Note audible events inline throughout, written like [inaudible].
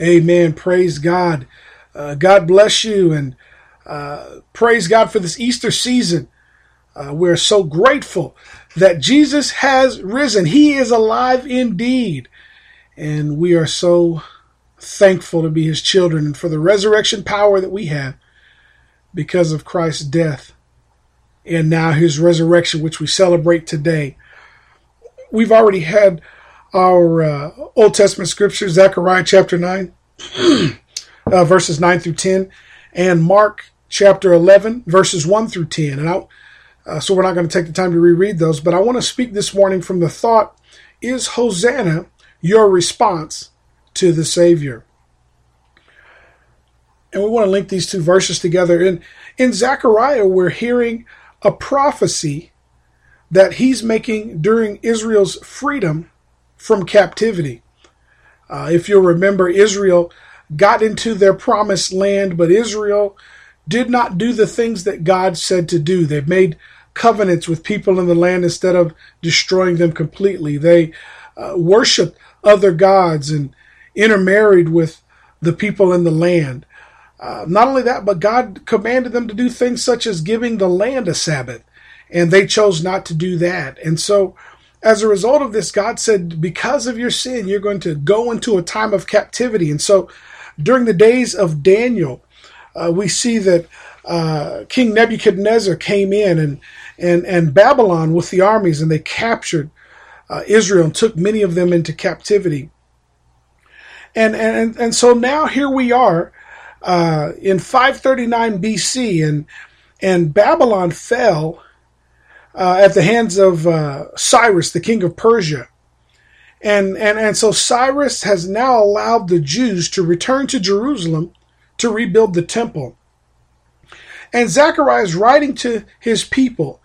Amen. Praise God. Uh, God bless you and uh, praise God for this Easter season. Uh, we're so grateful that Jesus has risen. He is alive indeed. And we are so thankful to be his children and for the resurrection power that we have because of Christ's death and now his resurrection, which we celebrate today. We've already had our uh, Old Testament scripture, Zechariah chapter 9, [clears throat] uh, verses 9 through 10, and Mark chapter 11, verses 1 through 10. And I, uh, so we're not going to take the time to reread those, but I want to speak this morning from the thought Is Hosanna your response to the Savior? And we want to link these two verses together. In, in Zechariah, we're hearing a prophecy that he's making during Israel's freedom from captivity. Uh, if you'll remember, Israel got into their promised land, but Israel did not do the things that God said to do. They made covenants with people in the land instead of destroying them completely. They uh, worshiped other gods and intermarried with the people in the land. Uh, not only that, but God commanded them to do things such as giving the land a Sabbath, and they chose not to do that. And so as a result of this, God said, because of your sin, you're going to go into a time of captivity. And so during the days of Daniel, uh, we see that uh, King Nebuchadnezzar came in and, and, and Babylon with the armies, and they captured uh, Israel and took many of them into captivity. And, and, and so now here we are uh, in 539 BC, and, and Babylon fell uh, at the hands of uh, Cyrus, the king of Persia. And, and, and so Cyrus has now allowed the Jews to return to Jerusalem to rebuild the temple. And Zechariah is writing to his people.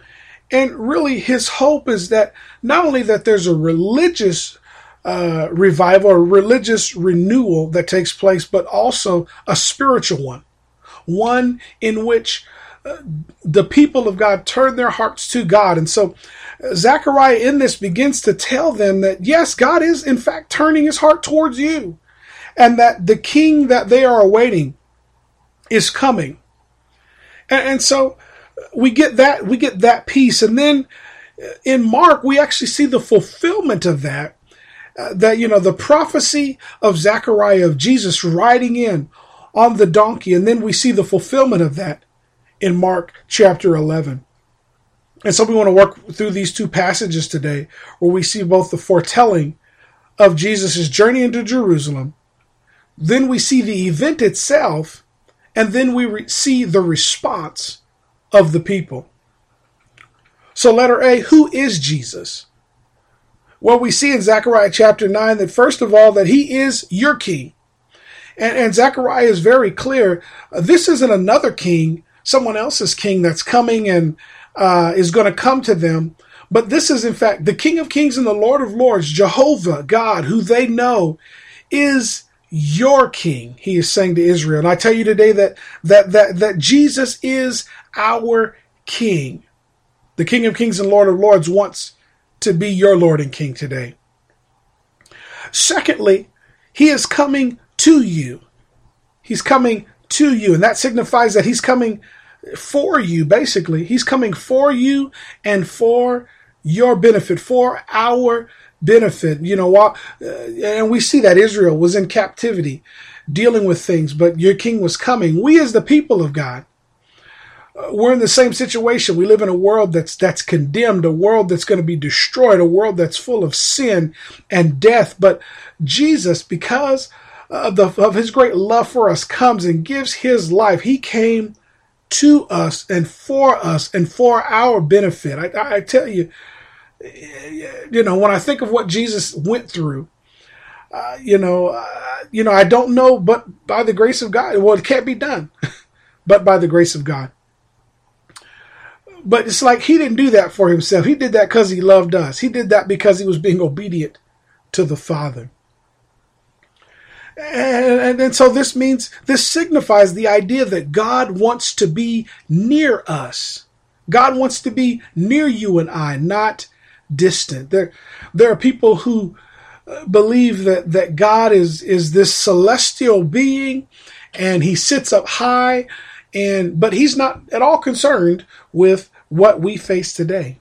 And really, his hope is that not only that there's a religious uh, revival or religious renewal that takes place, but also a spiritual one. One in which the people of God turn their hearts to God. And so Zechariah in this begins to tell them that yes, God is in fact turning his heart towards you and that the king that they are awaiting is coming. And, and so we get that, we get that piece. And then in Mark, we actually see the fulfillment of that. Uh, that, you know, the prophecy of Zechariah of Jesus riding in on the donkey. And then we see the fulfillment of that in Mark chapter 11. And so we want to work through these two passages today where we see both the foretelling of Jesus' journey into Jerusalem, then we see the event itself, and then we re- see the response of the people. So, letter A, who is Jesus? Well, we see in Zechariah chapter 9 that first of all, that he is your king. And, and Zechariah is very clear. This isn't another king someone else's king that's coming and uh, is going to come to them. But this is, in fact, the King of Kings and the Lord of Lords, Jehovah, God, who they know is your king, he is saying to Israel. And I tell you today that, that, that, that Jesus is our king. The King of Kings and Lord of Lords wants to be your Lord and King today. Secondly, he is coming to you. He's coming to you. And that signifies that he's coming for you, basically. He's coming for you and for your benefit, for our benefit. You know, while, uh, and we see that Israel was in captivity dealing with things, but your king was coming. We, as the people of God, uh, we're in the same situation. We live in a world that's that's condemned, a world that's going to be destroyed, a world that's full of sin and death. But Jesus, because of, the, of his great love for us, comes and gives his life. He came to us and for us and for our benefit. I, I tell you, you know, when I think of what Jesus went through, uh, you know, uh, you know, I don't know, but by the grace of God, well, it can't be done, [laughs] but by the grace of God. But it's like he didn't do that for himself. He did that because he loved us. He did that because he was being obedient to the Father. And, and, and, so this means, this signifies the idea that God wants to be near us. God wants to be near you and I, not distant. There, there are people who uh, believe that, that God is, is this celestial being and he sits up high and, but he's not at all concerned with what we face today.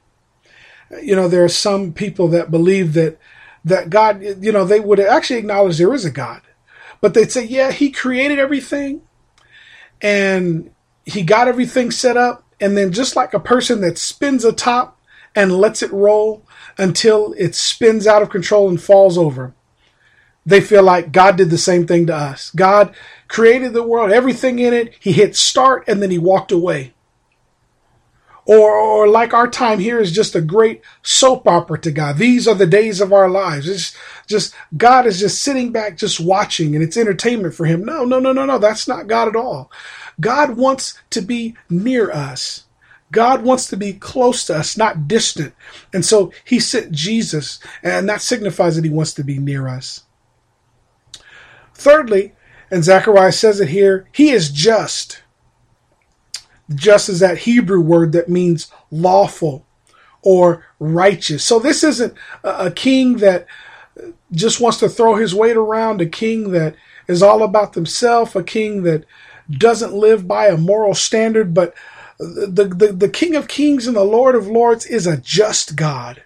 You know, there are some people that believe that, that God, you know, they would actually acknowledge there is a God, but they'd say, yeah, he created everything and he got everything set up. And then just like a person that spins a top and lets it roll until it spins out of control and falls over, they feel like God did the same thing to us. God created the world, everything in it. He hit start and then he walked away. Or, or like our time here is just a great soap opera to God. These are the days of our lives. It's just, God is just sitting back, just watching and it's entertainment for him. No, no, no, no, no. That's not God at all. God wants to be near us. God wants to be close to us, not distant. And so he sent Jesus, and that signifies that he wants to be near us. Thirdly, and Zechariah says it here, he is just. Just as that Hebrew word that means lawful or righteous. So this isn't a king that just wants to throw his weight around, a king that is all about himself, a king that doesn't live by a moral standard, but the, the, the King of Kings and the Lord of Lords is a just God.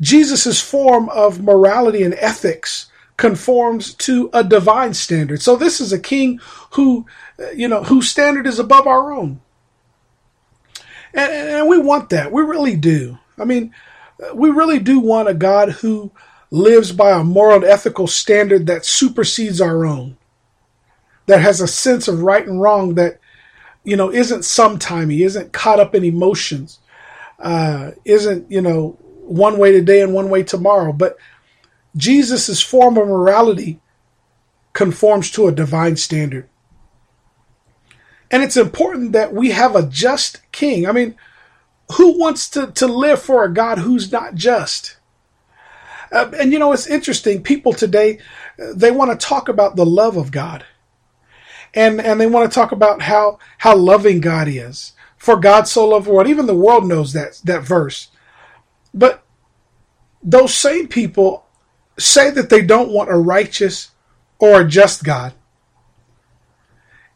Jesus' form of morality and ethics conforms to a divine standard. So this is a king who, you know, whose standard is above our own. And, and we want that. We really do. I mean, we really do want a God who lives by a moral and ethical standard that supersedes our own, that has a sense of right and wrong that, you know, isn't sometimey, isn't caught up in emotions, uh, isn't, you know, one way today and one way tomorrow, but Jesus' form of morality conforms to a divine standard. And it's important that we have a just king. I mean, who wants to, to live for a God who's not just? Uh, and you know, it's interesting. People today, they want to talk about the love of God. And, and they want to talk about how, how loving God is. For God so loved the world. Even the world knows that, that verse. But those same people say that they don't want a righteous or a just God.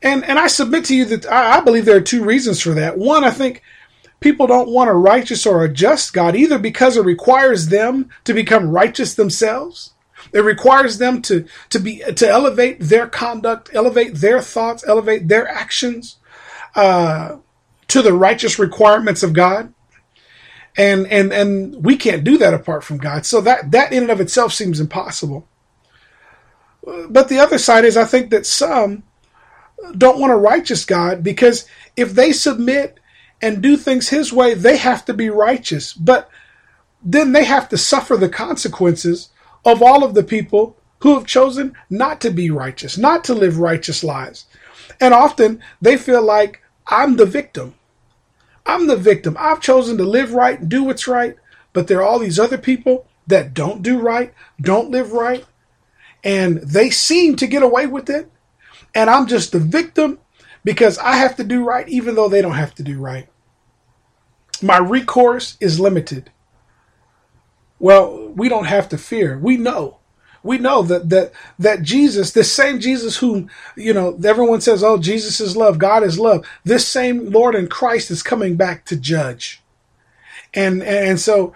And and I submit to you that I, I, believe there are two reasons for that. One, I think people don't want a righteous or a just God either because it requires them to become righteous themselves. It requires them to to be to elevate their conduct, elevate their thoughts, elevate their actions uh, to the righteous requirements of God and and and we can't do that apart from God. So that that in and of itself seems impossible. But the other side is I think that some don't want a righteous God because if they submit and do things his way, they have to be righteous. But then they have to suffer the consequences of all of the people who have chosen not to be righteous, not to live righteous lives. And often they feel like I'm the victim. I'm the victim. I've chosen to live right and do what's right, but there are all these other people that don't do right, don't live right, and they seem to get away with it. And I'm just the victim because I have to do right, even though they don't have to do right. My recourse is limited. Well, we don't have to fear. We know we know that that that Jesus, this same Jesus whom you know everyone says, "Oh, Jesus is love, God is love." This same Lord and Christ is coming back to judge, and and so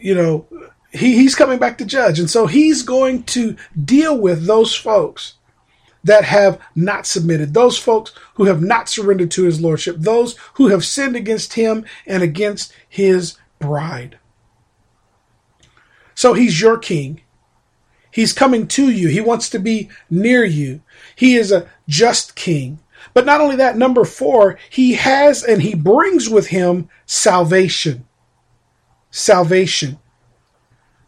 you know he, he's coming back to judge, and so he's going to deal with those folks that have not submitted, those folks who have not surrendered to his lordship, those who have sinned against him and against his bride. So he's your king. He's coming to you. He wants to be near you. He is a just king. But not only that, number four, he has and he brings with him salvation. Salvation.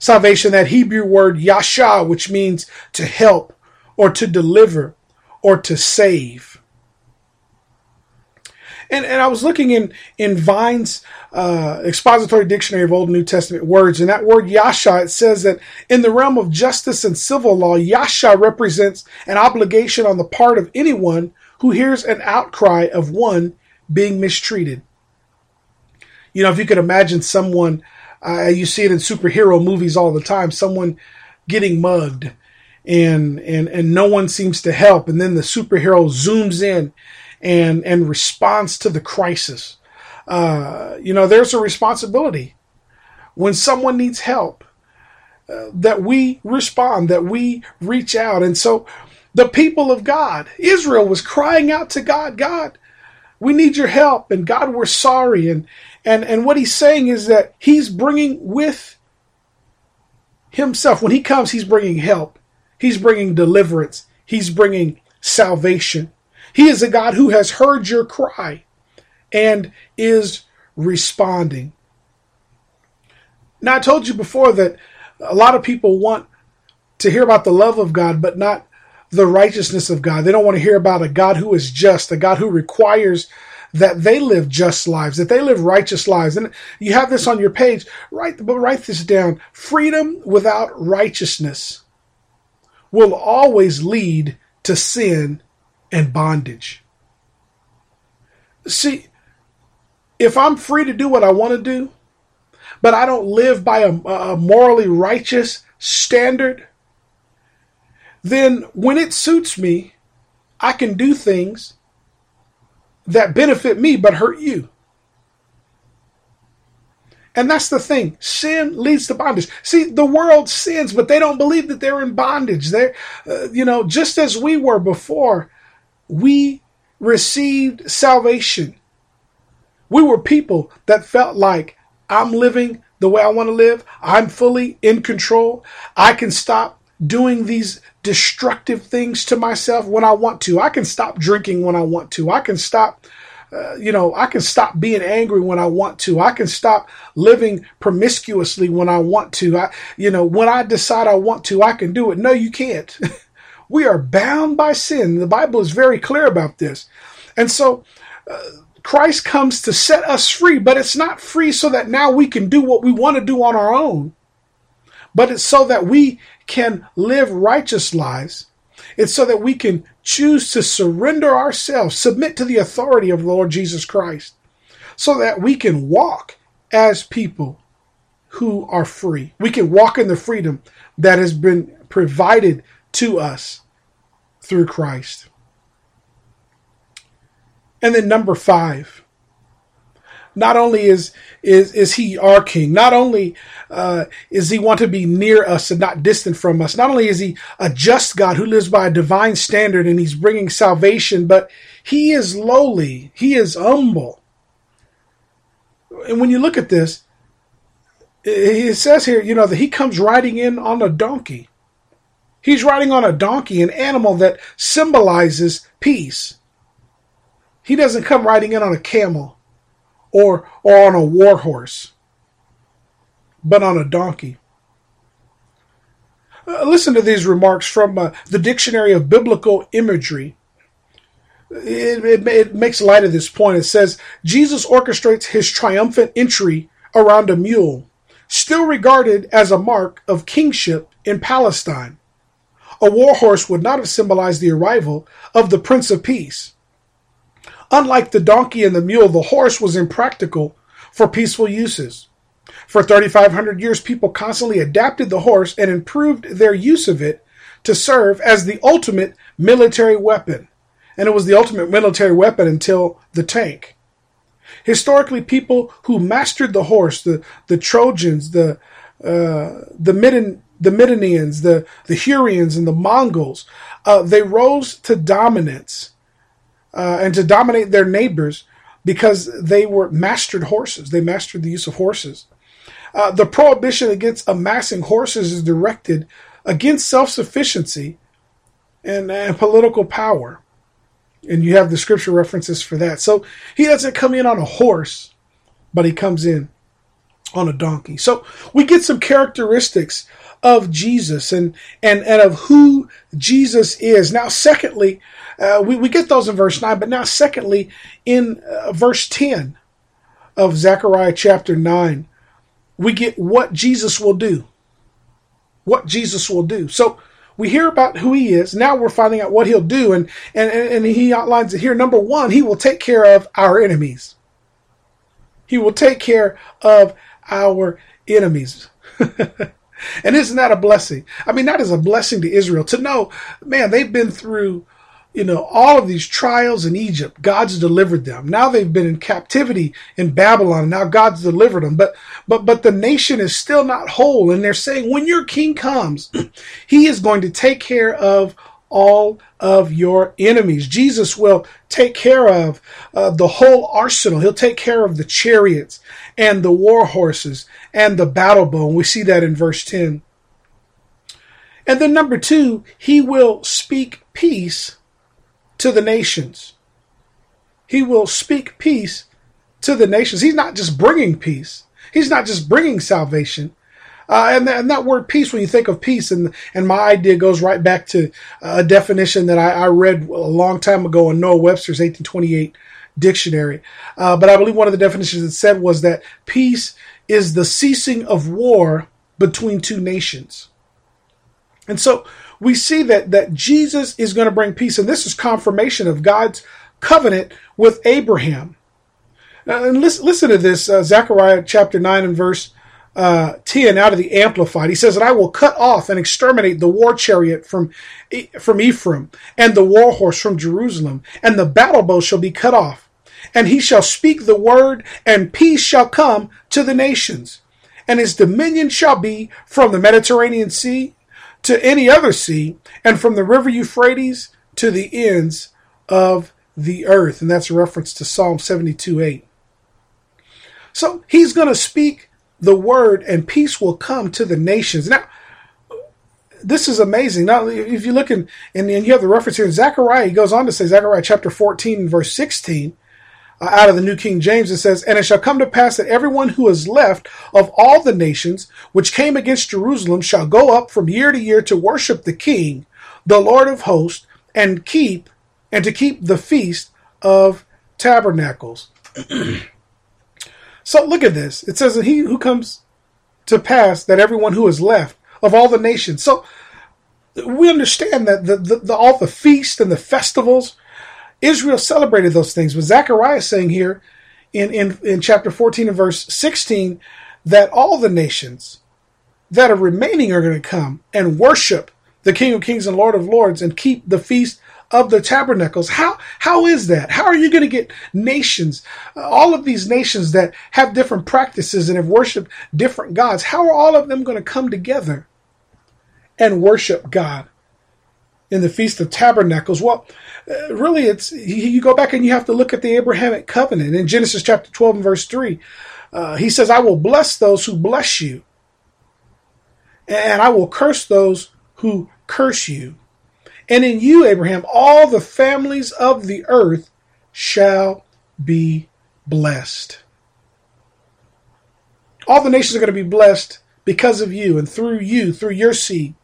Salvation, that Hebrew word yasha, which means to help or to deliver or to save. And, and I was looking in, in Vine's uh, expository dictionary of Old and New Testament words, and that word yasha, it says that in the realm of justice and civil law, yasha represents an obligation on the part of anyone who hears an outcry of one being mistreated. You know, if you could imagine someone, uh, you see it in superhero movies all the time, someone getting mugged and and and no one seems to help and then the superhero zooms in and and response to the crisis. Uh, you know there's a responsibility. When someone needs help uh, that we respond that we reach out. And so the people of god israel was crying out to god god we need your help. And god we're sorry. And and and what he's saying is that he's bringing with himself. When he comes he's bringing help. He's bringing deliverance. He's bringing salvation. He is a God who has heard your cry and is responding. Now, I told you before that a lot of people want to hear about the love of God, but not the righteousness of God. They don't want to hear about a God who is just, a God who requires that they live just lives, that they live righteous lives. And you have this on your page. Write, but write this down. Freedom without righteousness will always lead to sin and bondage. See, if I'm free to do what I want to do, but I don't live by a, a, morally righteous standard, then when it suits me, I can do things that benefit me but hurt you. And that's the thing. Sin leads to bondage. See, the world sins, but they don't believe that they're in bondage. They're, uh, you know, just as we were before we received salvation. We were people that felt like I'm living the way I want to live. I'm fully in control. I can stop doing these destructive things to myself when I want to. I can stop drinking when I want to. I can stop uh, you know, I can stop being angry when I want to. I can stop living promiscuously when I want to. I, you know, when I decide I want to, I can do it. No, you can't. [laughs] we are bound by sin. The Bible is very clear about this. And so, uh, Christ comes to set us free, but it's not free so that now we can do what we want to do on our own, but it's so that we can live righteous lives. It's so that we can choose to surrender ourselves, submit to the authority of Lord Jesus Christ, so that we can walk as people who are free. We can walk in the freedom that has been provided to us through Christ. And then number five, not only is is is he our king, not only uh, is he want to be near us and not distant from us, not only is he a just God who lives by a divine standard and he's bringing salvation, but he is lowly, he is humble. And when you look at this, it says here, you know, that he comes riding in on a donkey. He's riding on a donkey, an animal that symbolizes peace. He doesn't come riding in on a camel or, or on a war horse, but on a donkey. Uh, listen to these remarks from uh, the Dictionary of Biblical Imagery. It, it, it makes light of this point. It says Jesus orchestrates his triumphant entry around a mule, still regarded as a mark of kingship in Palestine. A war horse would not have symbolized the arrival of the Prince of Peace. Unlike the donkey and the mule, the horse was impractical for peaceful uses. For 3,500 years, people constantly adapted the horse and improved their use of it to serve as the ultimate military weapon. And it was the ultimate military weapon until the tank. Historically, people who mastered the horse, the, the Trojans, the, uh, the Midden, the Midianians, the, the Hurrians, and the Mongols, uh, they rose to dominance uh, and to dominate their neighbors because they were mastered horses. They mastered the use of horses. Uh, the prohibition against amassing horses is directed against self sufficiency and, and political power. And you have the scripture references for that. So he doesn't come in on a horse, but he comes in on a donkey. So we get some characteristics of Jesus and, and, and of who Jesus is. Now, secondly, uh, we, we get those in verse 9, but now, secondly, in uh, verse 10 of Zechariah chapter 9, we get what Jesus will do. What Jesus will do. So we hear about who he is. Now we're finding out what he'll do. And, and, and he outlines it here. Number one, he will take care of our enemies. He will take care of our enemies. [laughs] And isn't that a blessing? I mean, that is a blessing to Israel to know, man, they've been through, you know, all of these trials in Egypt. God's delivered them. Now they've been in captivity in Babylon. Now God's delivered them. But, but, but the nation is still not whole. And they're saying when your king comes, [clears throat] he is going to take care of all of your enemies. Jesus will take care of uh, the whole arsenal. He'll take care of the chariots and the war horses and the battle bow. And we see that in verse 10. And then number two, he will speak peace to the nations. He will speak peace to the nations. He's not just bringing peace. He's not just bringing salvation, uh, and, that, and, that, word peace, when you think of peace, and and my idea goes right back to a definition that I, I read a long time ago in Noah Webster's 1828 dictionary. Uh, but I believe one of the definitions it said was that peace is the ceasing of war between two nations. And so we see that that Jesus is going to bring peace, and this is confirmation of God's covenant with Abraham. Uh, and listen, listen to this, uh, Zechariah chapter 9 and verse uh, 10 out of the Amplified. He says that I will cut off and exterminate the war chariot from, from Ephraim and the war horse from Jerusalem, and the battle bow shall be cut off. And he shall speak the word, and peace shall come to the nations. And his dominion shall be from the Mediterranean Sea to any other sea, and from the river Euphrates to the ends of the earth. And that's a reference to Psalm 72 8. So he's going to speak the word and peace will come to the nations. Now, this is amazing. Now, if you look in, and, you have the reference here in Zechariah, he goes on to say, Zechariah chapter 14, verse 16, uh, out of the New King James, it says, And it shall come to pass that everyone who is left of all the nations which came against Jerusalem shall go up from year to year to worship the King, the Lord of hosts, and keep, and to keep the feast of tabernacles. [clears throat] So look at this. It says that he who comes to pass that everyone who is left of all the nations. So we understand that the, the, the, all the feasts and the festivals, Israel celebrated those things. But Zechariah is saying here in, in, in chapter 14 and verse 16 that all the nations that are remaining are going to come and worship the King of Kings and Lord of Lords and keep the feast of the tabernacles. How how is that? How are you going to get nations, uh, all of these nations that have different practices and have worshipped different gods? How are all of them going to come together and worship God in the feast of tabernacles? Well, uh, really, it's you go back and you have to look at the Abrahamic covenant in Genesis chapter twelve and verse three. Uh, he says, "I will bless those who bless you, and I will curse those who curse you." And in you, Abraham, all the families of the earth shall be blessed. All the nations are going to be blessed because of you and through you, through your seed.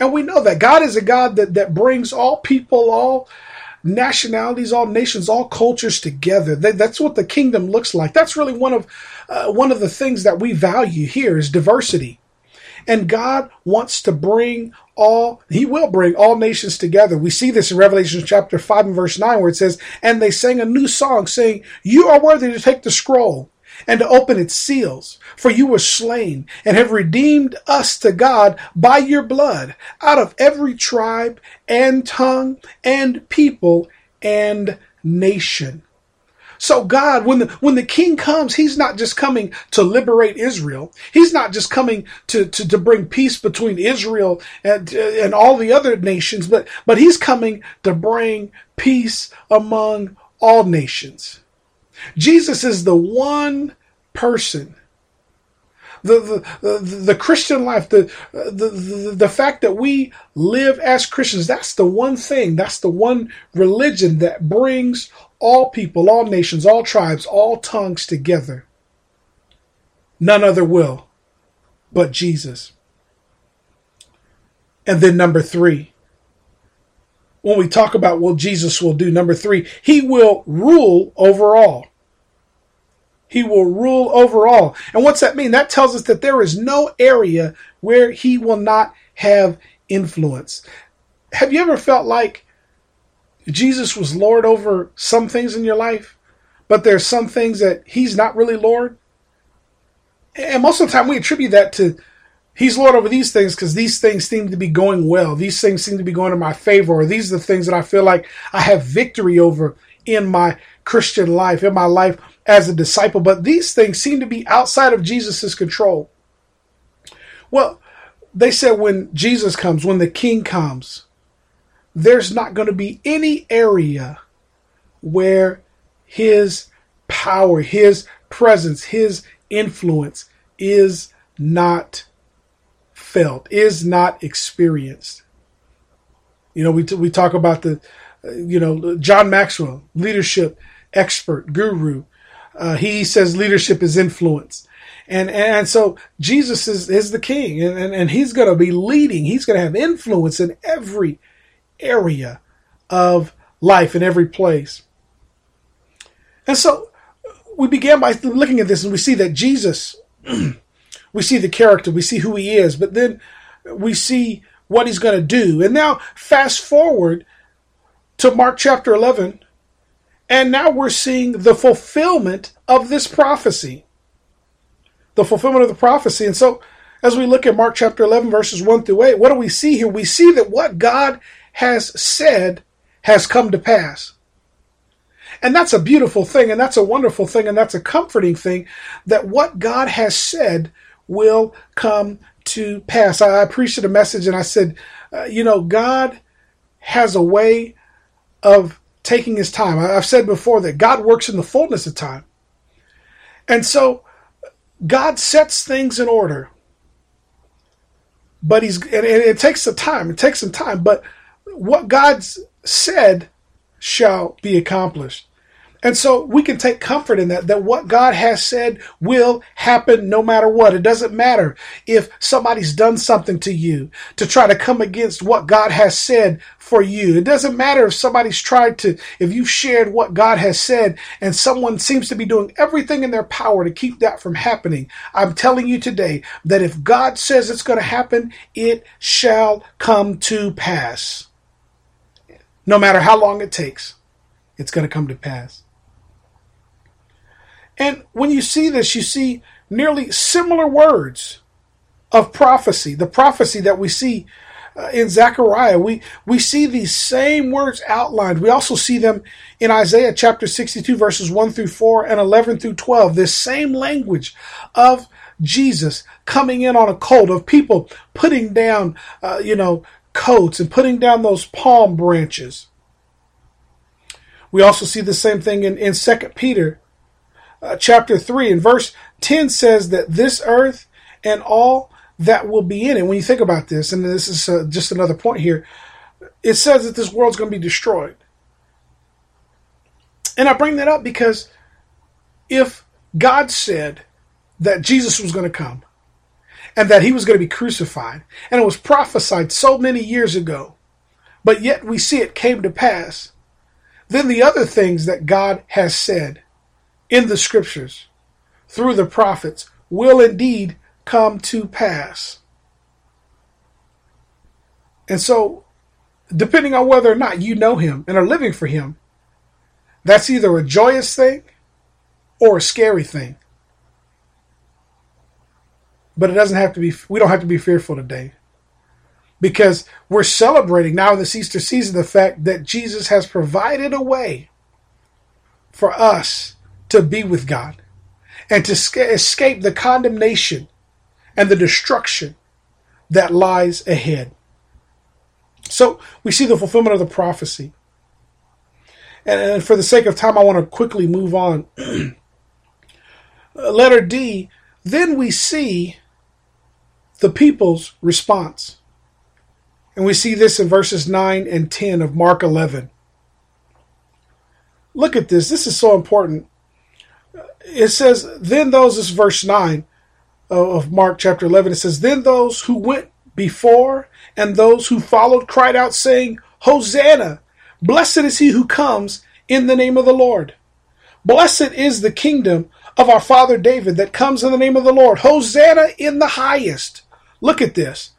And we know that God is a God that, that brings all people, all nationalities, all nations, all cultures together. That, that's what the kingdom looks like. That's really one of uh, one of the things that we value here is diversity. And God wants to bring all, He will bring all nations together. We see this in Revelation chapter 5 and verse 9, where it says, And they sang a new song, saying, You are worthy to take the scroll and to open its seals. For you were slain and have redeemed us to God by your blood out of every tribe and tongue and people and nation. So God, when the when the king comes, he's not just coming to liberate Israel. He's not just coming to, to, to bring peace between Israel and and all the other nations, but but he's coming to bring peace among all nations. Jesus is the one person the, the, the, Christian life, the, the, the, the fact that we live as Christians, that's the one thing, that's the one religion that brings all people, all nations, all tribes, all tongues together. None other will but Jesus. And then number three, when we talk about what Jesus will do, number three, he will rule over all. He will rule over all. And what's that mean? That tells us that there is no area where he will not have influence. Have you ever felt like Jesus was Lord over some things in your life, but there's some things that he's not really Lord. And most of the time we attribute that to He's Lord over these things because these things seem to be going well. These things seem to be going in my favor, or these are the things that I feel like I have victory over in my Christian life, in my life as a disciple. But these things seem to be outside of Jesus' control. Well, they said when Jesus comes, when the King comes, there's not going to be any area where his power, his presence, his influence is not felt, is not experienced. You know, we, t- we talk about the, uh, you know, John Maxwell, leadership expert, guru. Uh, he says leadership is influence. And, and so Jesus is, is the king and, and, and he's going to be leading. He's going to have influence in every area of life in every place. And so we began by looking at this and we see that Jesus [clears throat] we see the character, we see who he is, but then we see what he's going to do. And now, fast forward to Mark chapter 11, and now we're seeing the fulfillment of this prophecy. The fulfillment of the prophecy. And so, as we look at Mark chapter 11, verses 1 through 8, what do we see here? We see that what God has said has come to pass. And that's a beautiful thing, and that's a wonderful thing, and that's a comforting thing that what God has said will come to pass. I appreciate the message and I said, uh, you know, God has a way of taking his time. I've said before that God works in the fullness of time. And so God sets things in order. But he's and it takes some time. It takes some time, but what God's said shall be accomplished. And so we can take comfort in that, that what God has said will happen no matter what. It doesn't matter if somebody's done something to you to try to come against what God has said for you. It doesn't matter if somebody's tried to, if you've shared what God has said and someone seems to be doing everything in their power to keep that from happening. I'm telling you today that if God says it's going to happen, it shall come to pass. No matter how long it takes, it's going to come to pass. And when you see this, you see nearly similar words of prophecy, the prophecy that we see uh, in Zechariah. We, we see these same words outlined. We also see them in Isaiah chapter 62, verses 1 through 4 and 11 through 12. This same language of Jesus coming in on a colt, of people putting down, uh, you know, coats and putting down those palm branches. We also see the same thing in, in 2 Peter uh, chapter 3 and verse 10 says that this earth and all that will be in it. When you think about this, and this is uh, just another point here, it says that this world's going to be destroyed. And I bring that up because if God said that Jesus was going to come and that he was going to be crucified, and it was prophesied so many years ago, but yet we see it came to pass, then the other things that God has said in the scriptures through the prophets will indeed come to pass. And so, depending on whether or not you know him and are living for him, that's either a joyous thing or a scary thing. But it doesn't have to be, we don't have to be fearful today. Because we're celebrating now in this Easter season the fact that Jesus has provided a way for us to be with God and to escape the condemnation and the destruction that lies ahead. So we see the fulfillment of the prophecy. And, for the sake of time, I want to quickly move on. [clears throat] Uh, letter D, then we see the people's response. And we see this in verses 9 and 10 of Mark 11. Look at this. This is so important it says, then those, is verse 9 of Mark chapter 11, it says, then those who went before and those who followed cried out, saying, Hosanna! Blessed is he who comes in the name of the Lord. Blessed is the kingdom of our father David that comes in the name of the Lord. Hosanna in the highest. Look at this.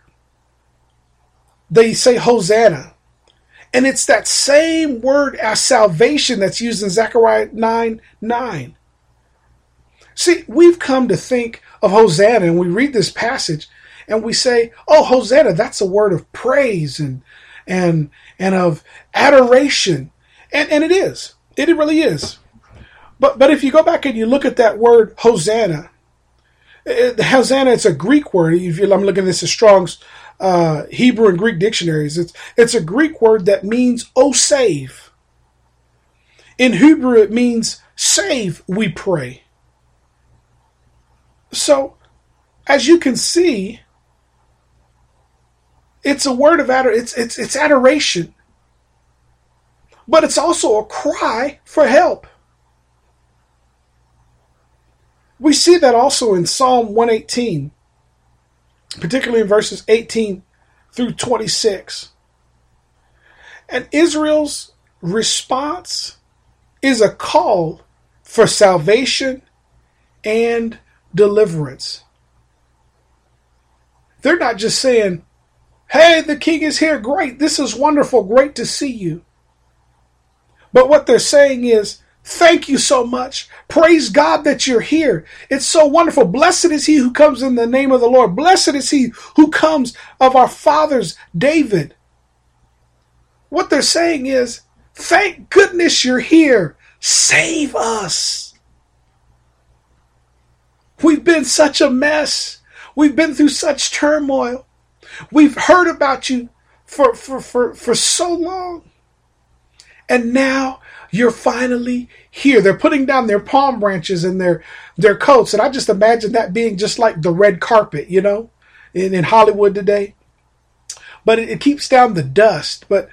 They say Hosanna. And it's that same word as salvation that's used in Zechariah 9 9. See, we've come to think of Hosanna and we read this passage and we say, "Oh, Hosanna, that's a word of praise and and and of adoration." And and it is. It really is. But but if you go back and you look at that word Hosanna, it, Hosanna it's a Greek word. I'm looking at this at Strong's uh, Hebrew and Greek dictionaries. It's it's a Greek word that means "oh save." In Hebrew, it means "save." We pray. So, as you can see, it's a word of ador- it's it's it's adoration. But it's also a cry for help. We see that also in Psalm 118, particularly in verses 18 through 26. And Israel's response is a call for salvation and deliverance. They're not just saying, Hey, the king is here. Great. This is wonderful. Great to see you. But what they're saying is, Thank you so much. Praise God that you're here. It's so wonderful. Blessed is he who comes in the name of the Lord. Blessed is he who comes of our fathers, David. What they're saying is, Thank goodness you're here. Save us. We've been such a mess. We've been through such turmoil. We've heard about you for, for, for, for so long. And now you're finally here. They're putting down their palm branches and their, their coats. And I just imagine that being just like the red carpet, you know, in, in Hollywood today. But it, it keeps down the dust. But,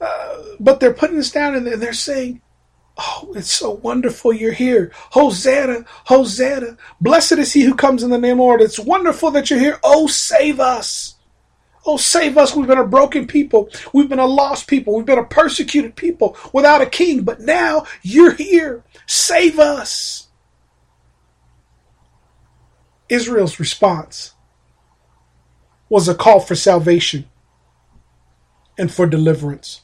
uh, but they're putting this down and they're saying, Oh, it's so wonderful you're here. Hosanna, Hosanna. Blessed is he who comes in the name of the Lord. It's wonderful that you're here. Oh, save us. Oh, save us. We've been a broken people. We've been a lost people. We've been a persecuted people without a king. But now you're here. Save us. Israel's response was a call for salvation and for deliverance.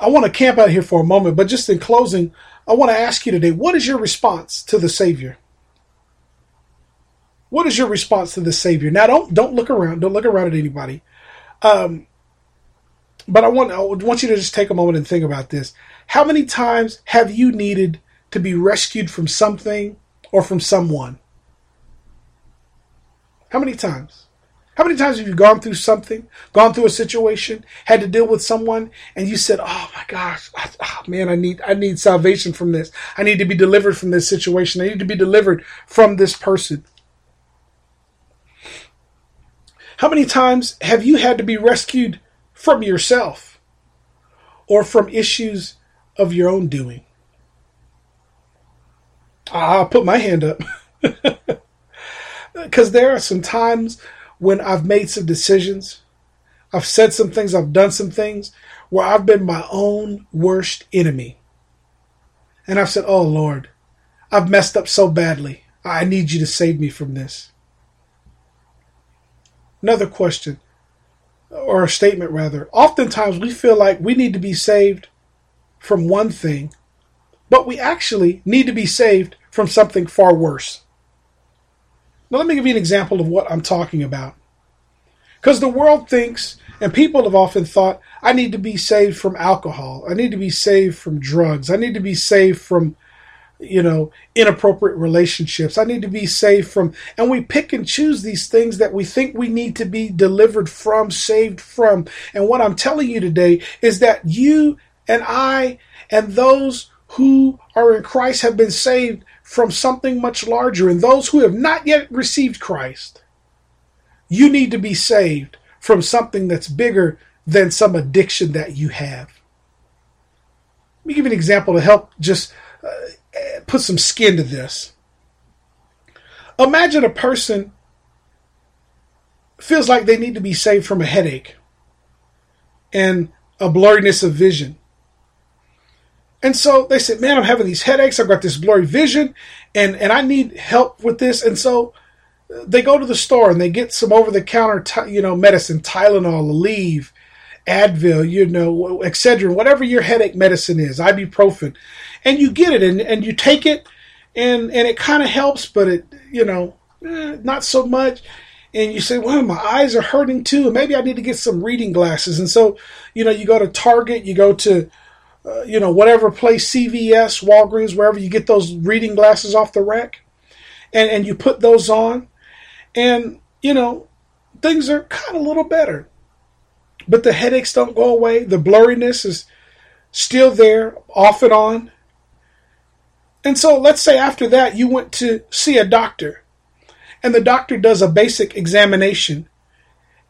I want to camp out here for a moment, but just in closing, I want to ask you today what is your response to the Savior? What is your response to the Savior? Now, don't don't look around. Don't look around at anybody. Um, but I want I want you to just take a moment and think about this. How many times have you needed to be rescued from something or from someone? How many times? How many times have you gone through something, gone through a situation, had to deal with someone, and you said, "Oh my gosh, oh man, I need I need salvation from this. I need to be delivered from this situation. I need to be delivered from this person." How many times have you had to be rescued from yourself or from issues of your own doing? I'll put my hand up. [laughs] Because there are some times when I've made some decisions, I've said some things, I've done some things where I've been my own worst enemy. And I've said, Oh Lord, I've messed up so badly. I need you to save me from this. Another question, or a statement rather. Oftentimes we feel like we need to be saved from one thing, but we actually need to be saved from something far worse. Now, let me give you an example of what I'm talking about. Because the world thinks, and people have often thought, I need to be saved from alcohol. I need to be saved from drugs. I need to be saved from, you know, inappropriate relationships. I need to be saved from, and we pick and choose these things that we think we need to be delivered from, saved from. And what I'm telling you today is that you and I and those who are in Christ have been saved from something much larger. And those who have not yet received Christ, you need to be saved from something that's bigger than some addiction that you have. Let me give you an example to help just uh, put some skin to this. Imagine a person feels like they need to be saved from a headache and a blurriness of vision. And so they said, man, I'm having these headaches. I've got this blurry vision and, and I need help with this. And so uh, they go to the store and they get some over the counter, you know, medicine, Tylenol, Aleve, Advil, you know, Excedrin, whatever your headache medicine is, ibuprofen. And you get it and, and you take it and and it kind of helps, but it you know eh, not so much. And you say, well, my eyes are hurting too, and maybe I need to get some reading glasses. And so, you know, you go to Target, you go to, uh, you know, whatever place, CVS, Walgreens, wherever you get those reading glasses off the rack, and and you put those on, and you know, things are kind of a little better. But the headaches don't go away. The blurriness is still there, off and on. And so let's say after that you went to see a doctor and the doctor does a basic examination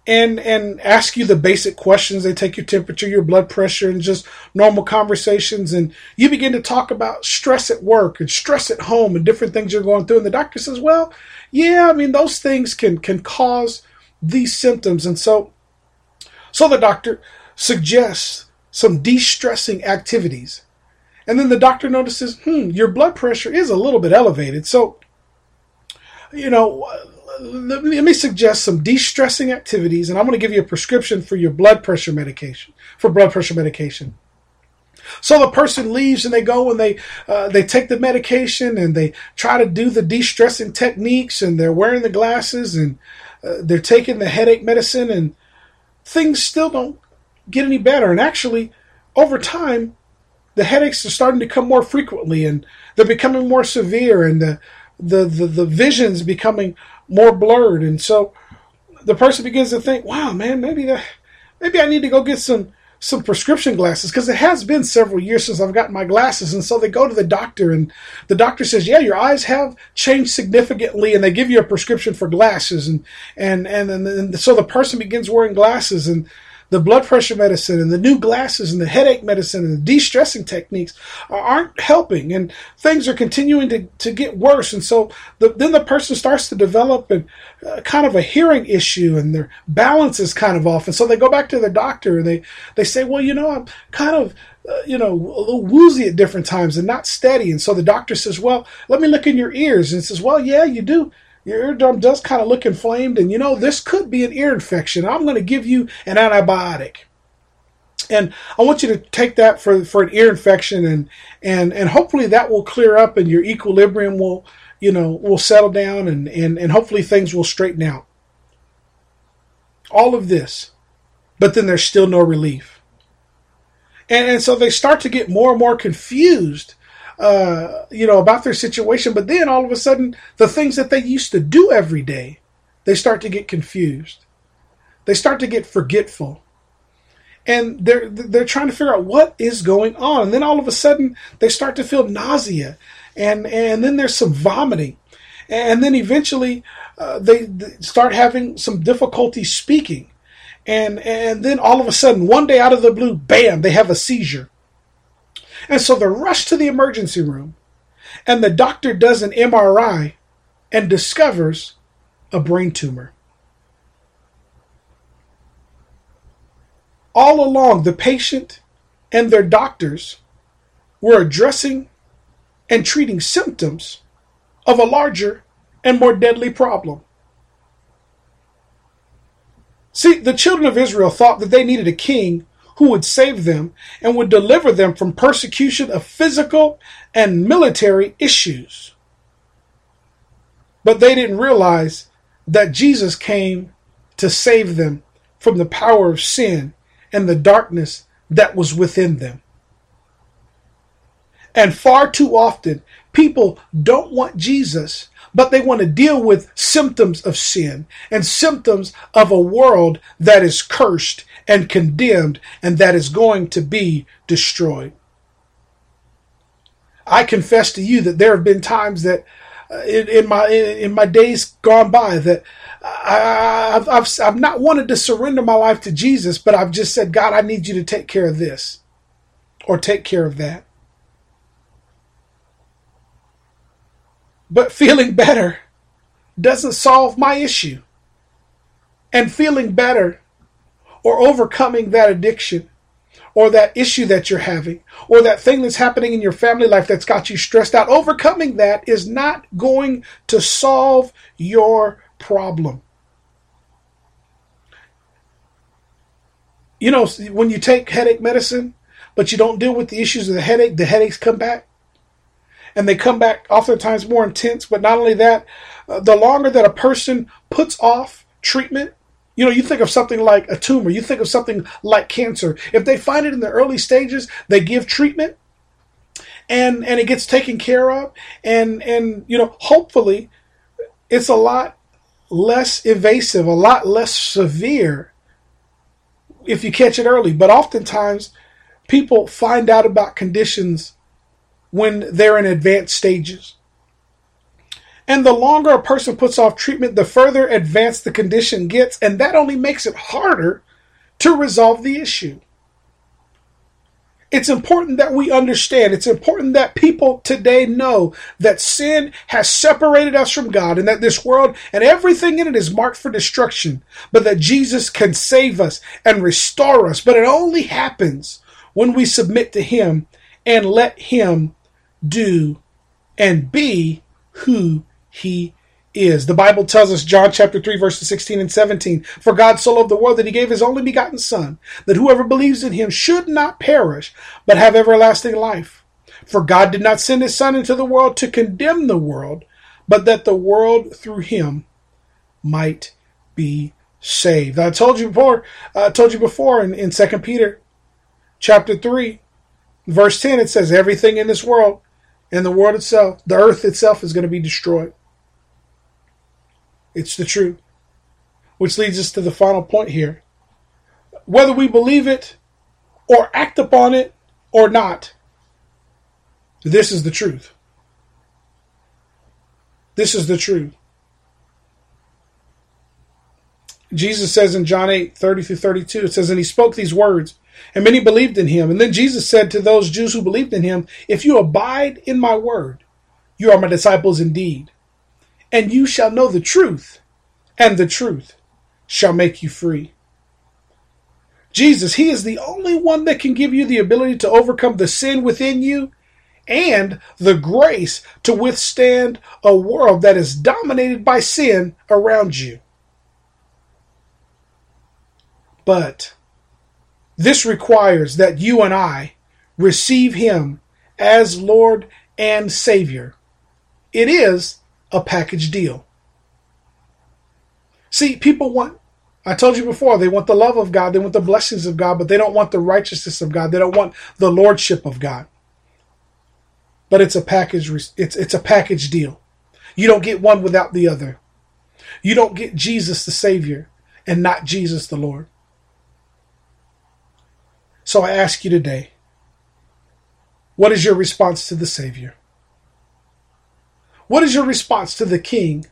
and and ask you the basic questions. They take your temperature, your blood pressure, and just normal conversations. And you begin to talk about stress at work and stress at home and different things you're going through. And the doctor says, "Well, yeah, I mean those things can can cause these symptoms." And so, so the doctor suggests some de-stressing activities. And then the doctor notices, hmm, your blood pressure is a little bit elevated. So, you know, let me suggest some de-stressing activities, and I'm going to give you a prescription for your blood pressure medication, for blood pressure medication. So the person leaves and they go and they uh, they take the medication and they try to do the de-stressing techniques and they're wearing the glasses and uh, they're taking the headache medicine and things still don't get any better. And actually, over time, the headaches are starting to come more frequently and they're becoming more severe and the the, the, the vision's becoming more blurred. And so the person begins to think, wow, man, maybe that, maybe I need to go get some some prescription glasses because it has been several years since I've gotten my glasses. And so they go to the doctor, and the doctor says, "Yeah, your eyes have changed significantly," and they give you a prescription for glasses. And and and, and, and so the person begins wearing glasses, and the blood pressure medicine and the new glasses and the headache medicine and the de-stressing techniques aren't helping and things are continuing to, to get worse and so the, then the person starts to develop a, kind of a hearing issue and their balance is kind of off and so they go back to the doctor and they, they say well you know i'm kind of uh, you know, a little woozy at different times and not steady. And so the doctor says, Well, let me look in your ears. And says, Well, yeah, you do your eardrum does kind of look inflamed, and you know, this could be an ear infection. I'm going to give you an antibiotic. And I want you to take that for, for an ear infection and, and, and hopefully that will clear up and your equilibrium will, you know, will settle down and, and, and hopefully things will straighten out. All of this, but then there's still no relief. And, and so they start to get more and more confused uh, you know, about their situation. But then all of a sudden, the things that they used to do every day, they start to get confused. They start to get forgetful. And they're they're trying to figure out what is going on. And then all of a sudden, they start to feel nausea, and and then there's some vomiting, and then eventually uh, they, they start having some difficulty speaking, and and then all of a sudden, one day out of the blue, bam, they have a seizure and so they rush to the emergency room, and the doctor does an MRI and discovers a brain tumor. All along, the patient and their doctors were addressing and treating symptoms of a larger and more deadly problem. See, the children of Israel thought that they needed a king who would save them and would deliver them from persecution of physical and military issues. But they didn't realize that Jesus came to save them from the power of sin and the darkness that was within them. And far too often, people don't want Jesus but they want to deal with symptoms of sin and symptoms of a world that is cursed and condemned and that is going to be destroyed. I confess to you that there have been times that uh, in, in, my in, in, my days gone by that I, have I've, I've not wanted to surrender my life to Jesus, but I've just said, God, I need you to take care of this or take care of that. But feeling better doesn't solve my issue. And feeling better or overcoming that addiction or that issue that you're having or that thing that's happening in your family life that's got you stressed out, overcoming that is not going to solve your problem. You know, when you take headache medicine, but you don't deal with the issues of the headache, the headaches come back. and they come back oftentimes more intense. But not only that, uh, the longer that a person puts off treatment, you know, you think of something like a tumor, you think of something like cancer. If they find it in the early stages, they give treatment and and it gets taken care of and and you know, hopefully it's a lot less invasive, a lot less severe if you catch it early. But oftentimes people find out about conditions when they're in advanced stages. And the longer a person puts off treatment, the further advanced the condition gets, and that only makes it harder to resolve the issue. It's important that we understand, it's important that people today know that sin has separated us from God and that this world and everything in it is marked for destruction, but that Jesus can save us and restore us. But it only happens when we submit to Him and let Him do, and be who he is. The Bible tells us, John chapter 3, verses 16 and 17, For God so loved the world that he gave his only begotten Son, that whoever believes in him should not perish, but have everlasting life. For God did not send his Son into the world to condemn the world, but that the world through him might be saved. I told you before, I told you before in, in 2 Peter chapter 3, verse 10, it says, Everything in this world and the world itself, the earth itself is going to be destroyed. It's the truth. Which leads us to the final point here. Whether we believe it or act upon it or not, this is the truth. This is the truth. Jesus says in John 8 30 through 32, it says, And he spoke these words and many believed in him. And then Jesus said to those Jews who believed in him, If you abide in my word, you are my disciples indeed. And you shall know the truth, and the truth shall make you free. Jesus, He is the only one that can give you the ability to overcome the sin within you and the grace to withstand a world that is dominated by sin around you. But this requires that you and I receive Him as Lord and Savior. It is a package deal. See, people want, I told you before, they want the love of God, they want the blessings of God, but they don't want the righteousness of God. They don't want the lordship of God. But it's a package it's it's a package deal. You don't get one without the other. You don't get Jesus the Savior and not Jesus the Lord. So I ask you today what is your response to the Savior? What is your response to the King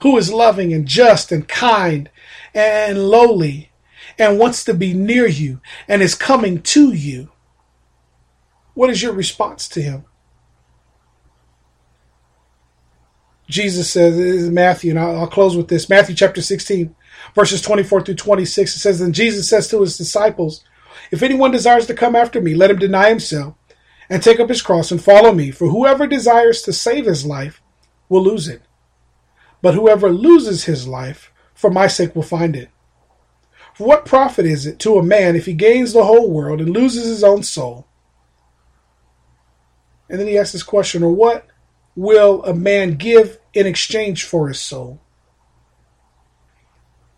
who is loving and just and kind and lowly and wants to be near you and is coming to you? What is your response to him? Jesus says, this is Matthew, and I'll, close with this. Matthew chapter 16, verses 24 through 26. It says, And Jesus says to his disciples, if anyone desires to come after me, let him deny himself and take up his cross and follow me. For whoever desires to save his life will lose it. But whoever loses his life for my sake will find it. For what profit is it to a man if he gains the whole world and loses his own soul? And then he asks this question, or what will a man give in exchange for his soul?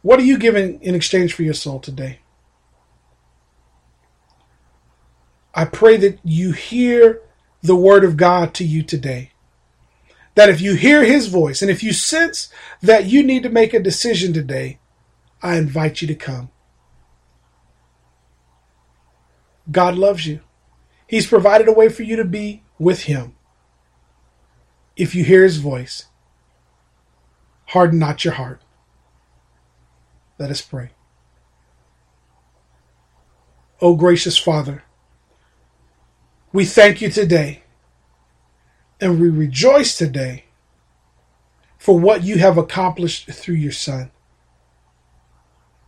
What are you giving in exchange for your soul today? I pray that you hear the word of God to you today. That if you hear his voice and if you sense that you need to make a decision today, I invite you to come. God loves you. He's provided a way for you to be with him. If you hear his voice, harden not your heart. Let us pray. O gracious Father, we thank you today and we rejoice today for what you have accomplished through your Son.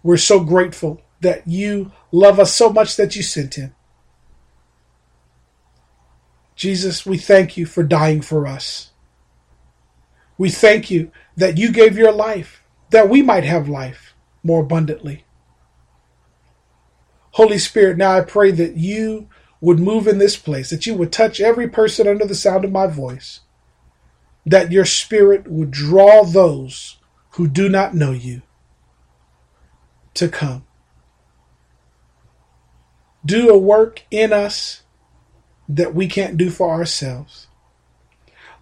We're so grateful that you love us so much that you sent him. Jesus, we thank you for dying for us. We thank you that you gave your life that we might have life more abundantly. Holy Spirit, now I pray that you would move in this place, that you would touch every person under the sound of my voice, that your spirit would draw those who do not know you to come. Do a work in us that we can't do for ourselves.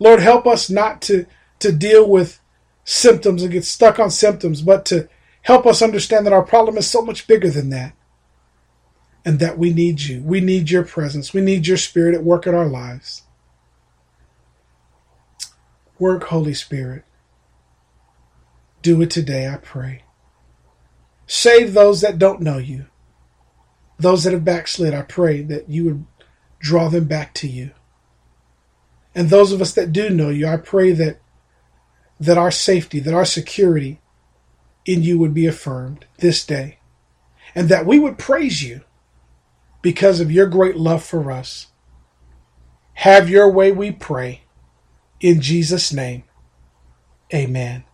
Lord, help us not to, to deal with symptoms and get stuck on symptoms, but to help us understand that our problem is so much bigger than that and that we need you. We need your presence. We need your spirit at work in our lives. Work, Holy Spirit. Do it today, I pray. Save those that don't know you. Those that have backslid, I pray that you would draw them back to you. And those of us that do know you, I pray that that our safety, that our security in you would be affirmed this day. And that we would praise you because of your great love for us. Have your way, we pray. In Jesus' name, amen.